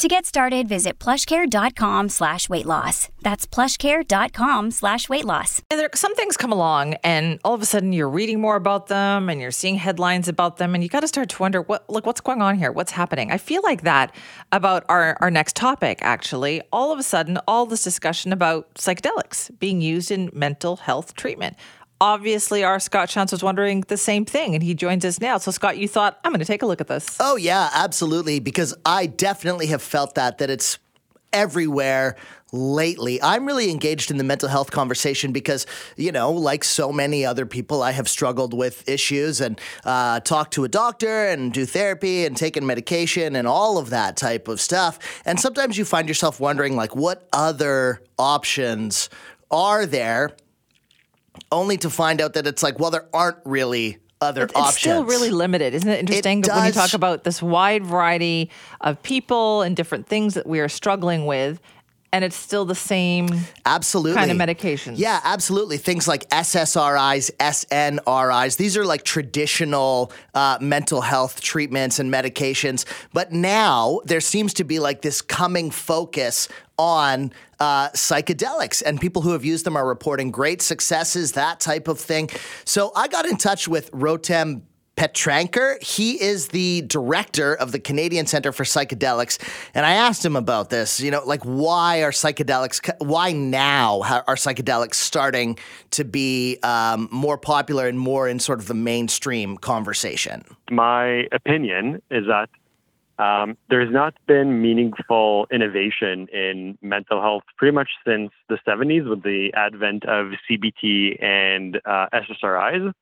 To get started, visit plushcare.com slash weight loss. That's plushcare.com slash weight loss. Some things come along, and all of a sudden you're reading more about them, and you're seeing headlines about them, and you got to start to wonder, what look, what's going on here? What's happening? I feel like that about our our next topic. Actually, all of a sudden, all this discussion about psychedelics being used in mental health treatment obviously our Scott Shantz was wondering the same thing and he joins us now. So Scott, you thought, I'm going to take a look at this. Oh yeah, absolutely because I definitely have felt that that it's everywhere lately. I'm really engaged in the mental health conversation because, you know, like so many other people, I have struggled with issues and uh, talk to a doctor and do therapy and taken medication and all of that type of stuff. And sometimes you find yourself wondering, like, what other options are there? Only to find out that it's like, well, there aren't really other it's options. It's still really limited, isn't it? Interesting It when you talk about this wide variety of people and different things that we are struggling with, and it's still the same Absolutely. kind of medications. Yeah, absolutely. Things like SSRIs, SNRIs, these are like traditional uh, mental health treatments and medications. But now there seems to be like this coming focus on uh, psychedelics, and people who have used them are reporting great successes, that type of thing. So I got in touch with Rotem Petranker. He is the director of the Canadian Center for Psychedelics. And I asked him about this, you know, like why are psychedelics, why now are psychedelics starting to be um, more popular and more in sort of the mainstream conversation? my opinion is that um, there's not been meaningful innovation in mental health pretty much since the 70s with the advent of CBT and uh, SSRIs.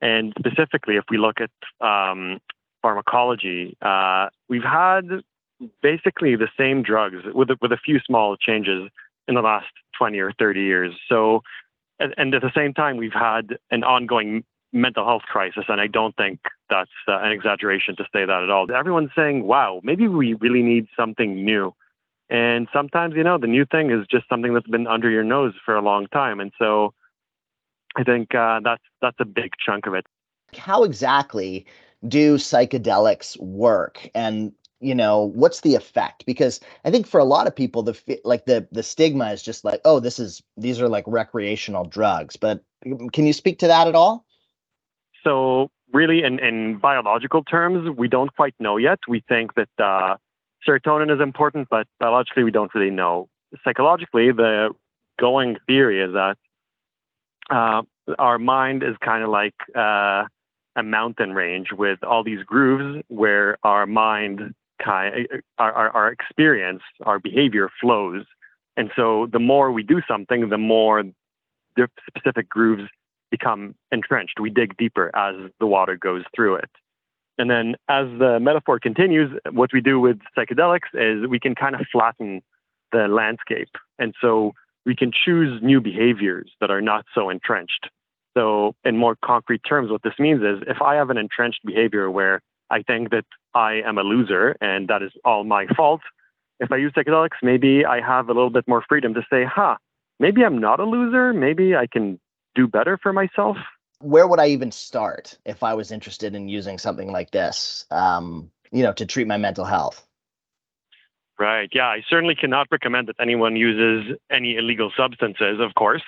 And specifically, if we look at um, pharmacology, uh, we've had basically the same drugs with with a few small changes in the last 20 or 30 years. So, and, and at the same time, we've had an ongoing mental health crisis, and I don't think that's uh, an exaggeration to say that at all. Everyone's saying, "Wow, maybe we really need something new." And sometimes, you know, the new thing is just something that's been under your nose for a long time, and so I think uh, that's that's a big chunk of it. How exactly do psychedelics work? And you know what's the effect because i think for a lot of people the like the the stigma is just like oh this is these are like recreational drugs but can you speak to that at all So, really, in, in biological terms, we don't quite know yet. We think that uh, serotonin is important, but biologically, we don't really know. Psychologically, the going theory is that uh, our mind is kind of like uh, a mountain range with all these grooves where our mind, kind, our, our, our experience, our behavior flows. And so, the more we do something, the more the specific grooves become entrenched. We dig deeper as the water goes through it. And then, as the metaphor continues, what we do with psychedelics is we can kind of flatten the landscape. And so we can choose new behaviors that are not so entrenched. So, in more concrete terms, what this means is if I have an entrenched behavior where I think that I am a loser and that is all my fault, if I use psychedelics, maybe I have a little bit more freedom to say, huh, maybe I'm not a loser. Maybe I can do better for myself. where would i even start if i was interested in using something like this um, you know to treat my mental health Right. Yeah. I certainly cannot recommend that anyone uses any illegal substances, of course.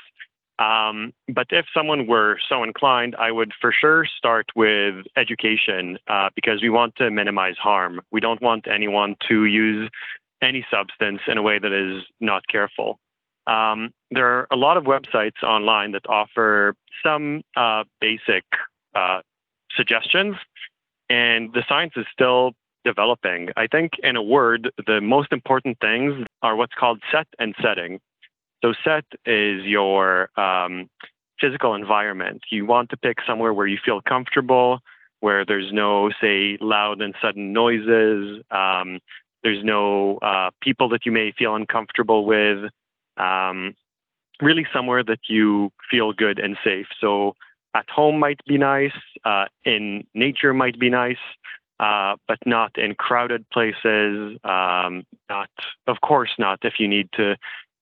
Um, but if someone were so inclined, I would for sure start with education uh, because we want to minimize harm. We don't want anyone to use any substance in a way that is not careful. Um, there are a lot of websites online that offer some uh, basic uh, suggestions, and the science is still developing. I think, in a word, the most important things are what's called set and setting. So, set is your um, physical environment. You want to pick somewhere where you feel comfortable, where there's no, say, loud and sudden noises. Um, there's no uh, people that you may feel uncomfortable with. Um, really somewhere that you feel good and safe. So at home might be nice, uh, in nature might be nice, uh, but not in crowded places. Um, not, of course, not if you need to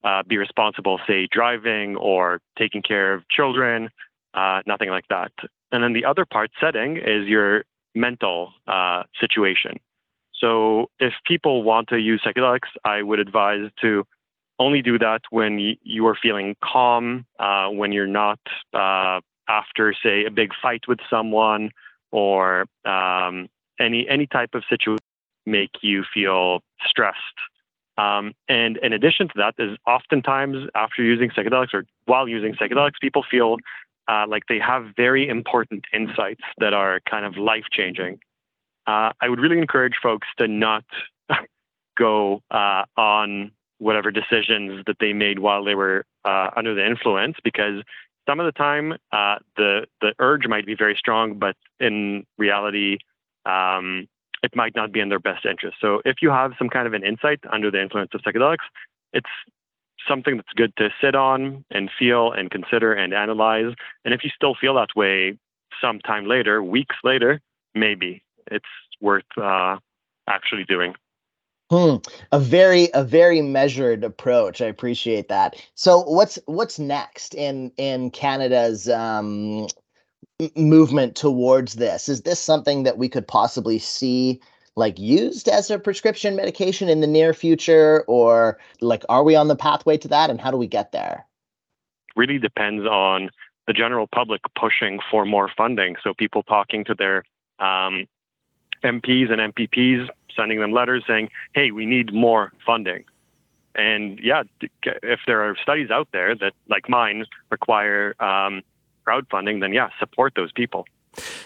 uh, be responsible, say driving or taking care of children. Uh, nothing like that. And then the other part setting is your mental uh, situation. So if people want to use psychedelics, I would advise to only do that when you are feeling calm, uh, when you're not uh, after, say, a big fight with someone or um, any any type of situation make you feel stressed. Um, and in addition to that, is oftentimes after using psychedelics or while using psychedelics, people feel uh, like they have very important insights that are kind of life changing. Uh, I would really encourage folks to not go uh, on whatever decisions that they made while they were uh, under the influence because some of the time uh, the the urge might be very strong, but in reality, um, it might not be in their best interest. So if you have some kind of an insight under the influence of psychedelics, it's something that's good to sit on and feel and consider and analyze. And if you still feel that way sometime later, weeks later, maybe it's worth uh, actually doing. Hmm. A very a very measured approach. I appreciate that. So what's what's next in in Canada's um, movement towards this? Is this something that we could possibly see like used as a prescription medication in the near future or like are we on the pathway to that and how do we get there? Really depends on the general public pushing for more funding. So people talking to their um, MPs and MPPs sending them letters saying, hey, we need more funding. And yeah, if there are studies out there that, like mine, require um, crowdfunding, then yeah, support those people.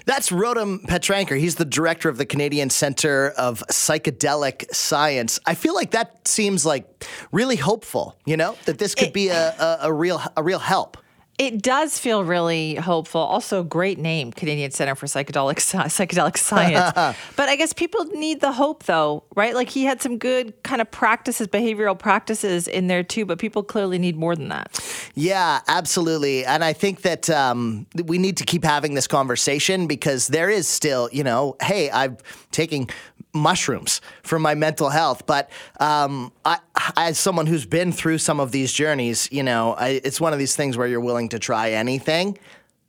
That's Rotem Petranker. He's the director of the Canadian Center of Psychedelic Science. I feel like that seems like really hopeful, you know, that this could be a, a, a real a real help. It does feel really hopeful. Also, great name, Canadian Center for Psychedelic Psychedelic Science. but I guess people need the hope, though, right? Like he had some good kind of practices, behavioral practices in there too. But people clearly need more than that. Yeah, absolutely. And I think that um, we need to keep having this conversation because there is still, you know, hey, I'm taking mushrooms for my mental health. But um, I, as someone who's been through some of these journeys, you know, I, it's one of these things where you're willing to try anything.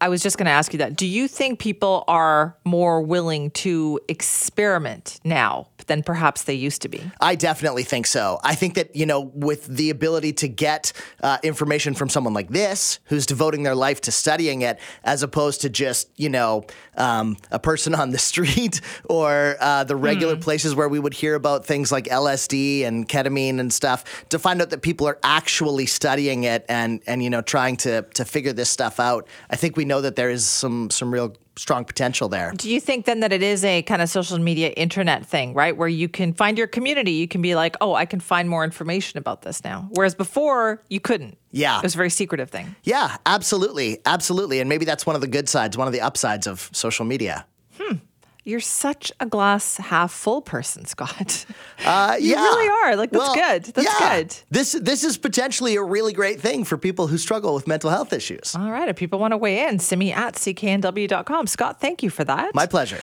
I was just going to ask you that. Do you think people are more willing to experiment now than perhaps they used to be? I definitely think so. I think that, you know, with the ability to get uh, information from someone like this, who's devoting their life to studying it, as opposed to just, you know, um, a person on the street or uh, the regular mm. places where we would hear about things like LSD and ketamine and stuff, to find out that people are actually studying it and, and you know, trying to, to figure this stuff out. I think we know that there is some some real strong potential there. Do you think then that it is a kind of social media internet thing, right? Where you can find your community, you can be like, "Oh, I can find more information about this now." Whereas before, you couldn't. Yeah. It was a very secretive thing. Yeah, absolutely. Absolutely. And maybe that's one of the good sides, one of the upsides of social media. Hmm. You're such a glass half full person, Scott. Uh, you really are. Like that's well, good. That's yeah. good. This this is potentially a really great thing for people who struggle with mental health issues. All right. If people want to weigh in, send me at cknw.com. Scott, thank you for that. My pleasure.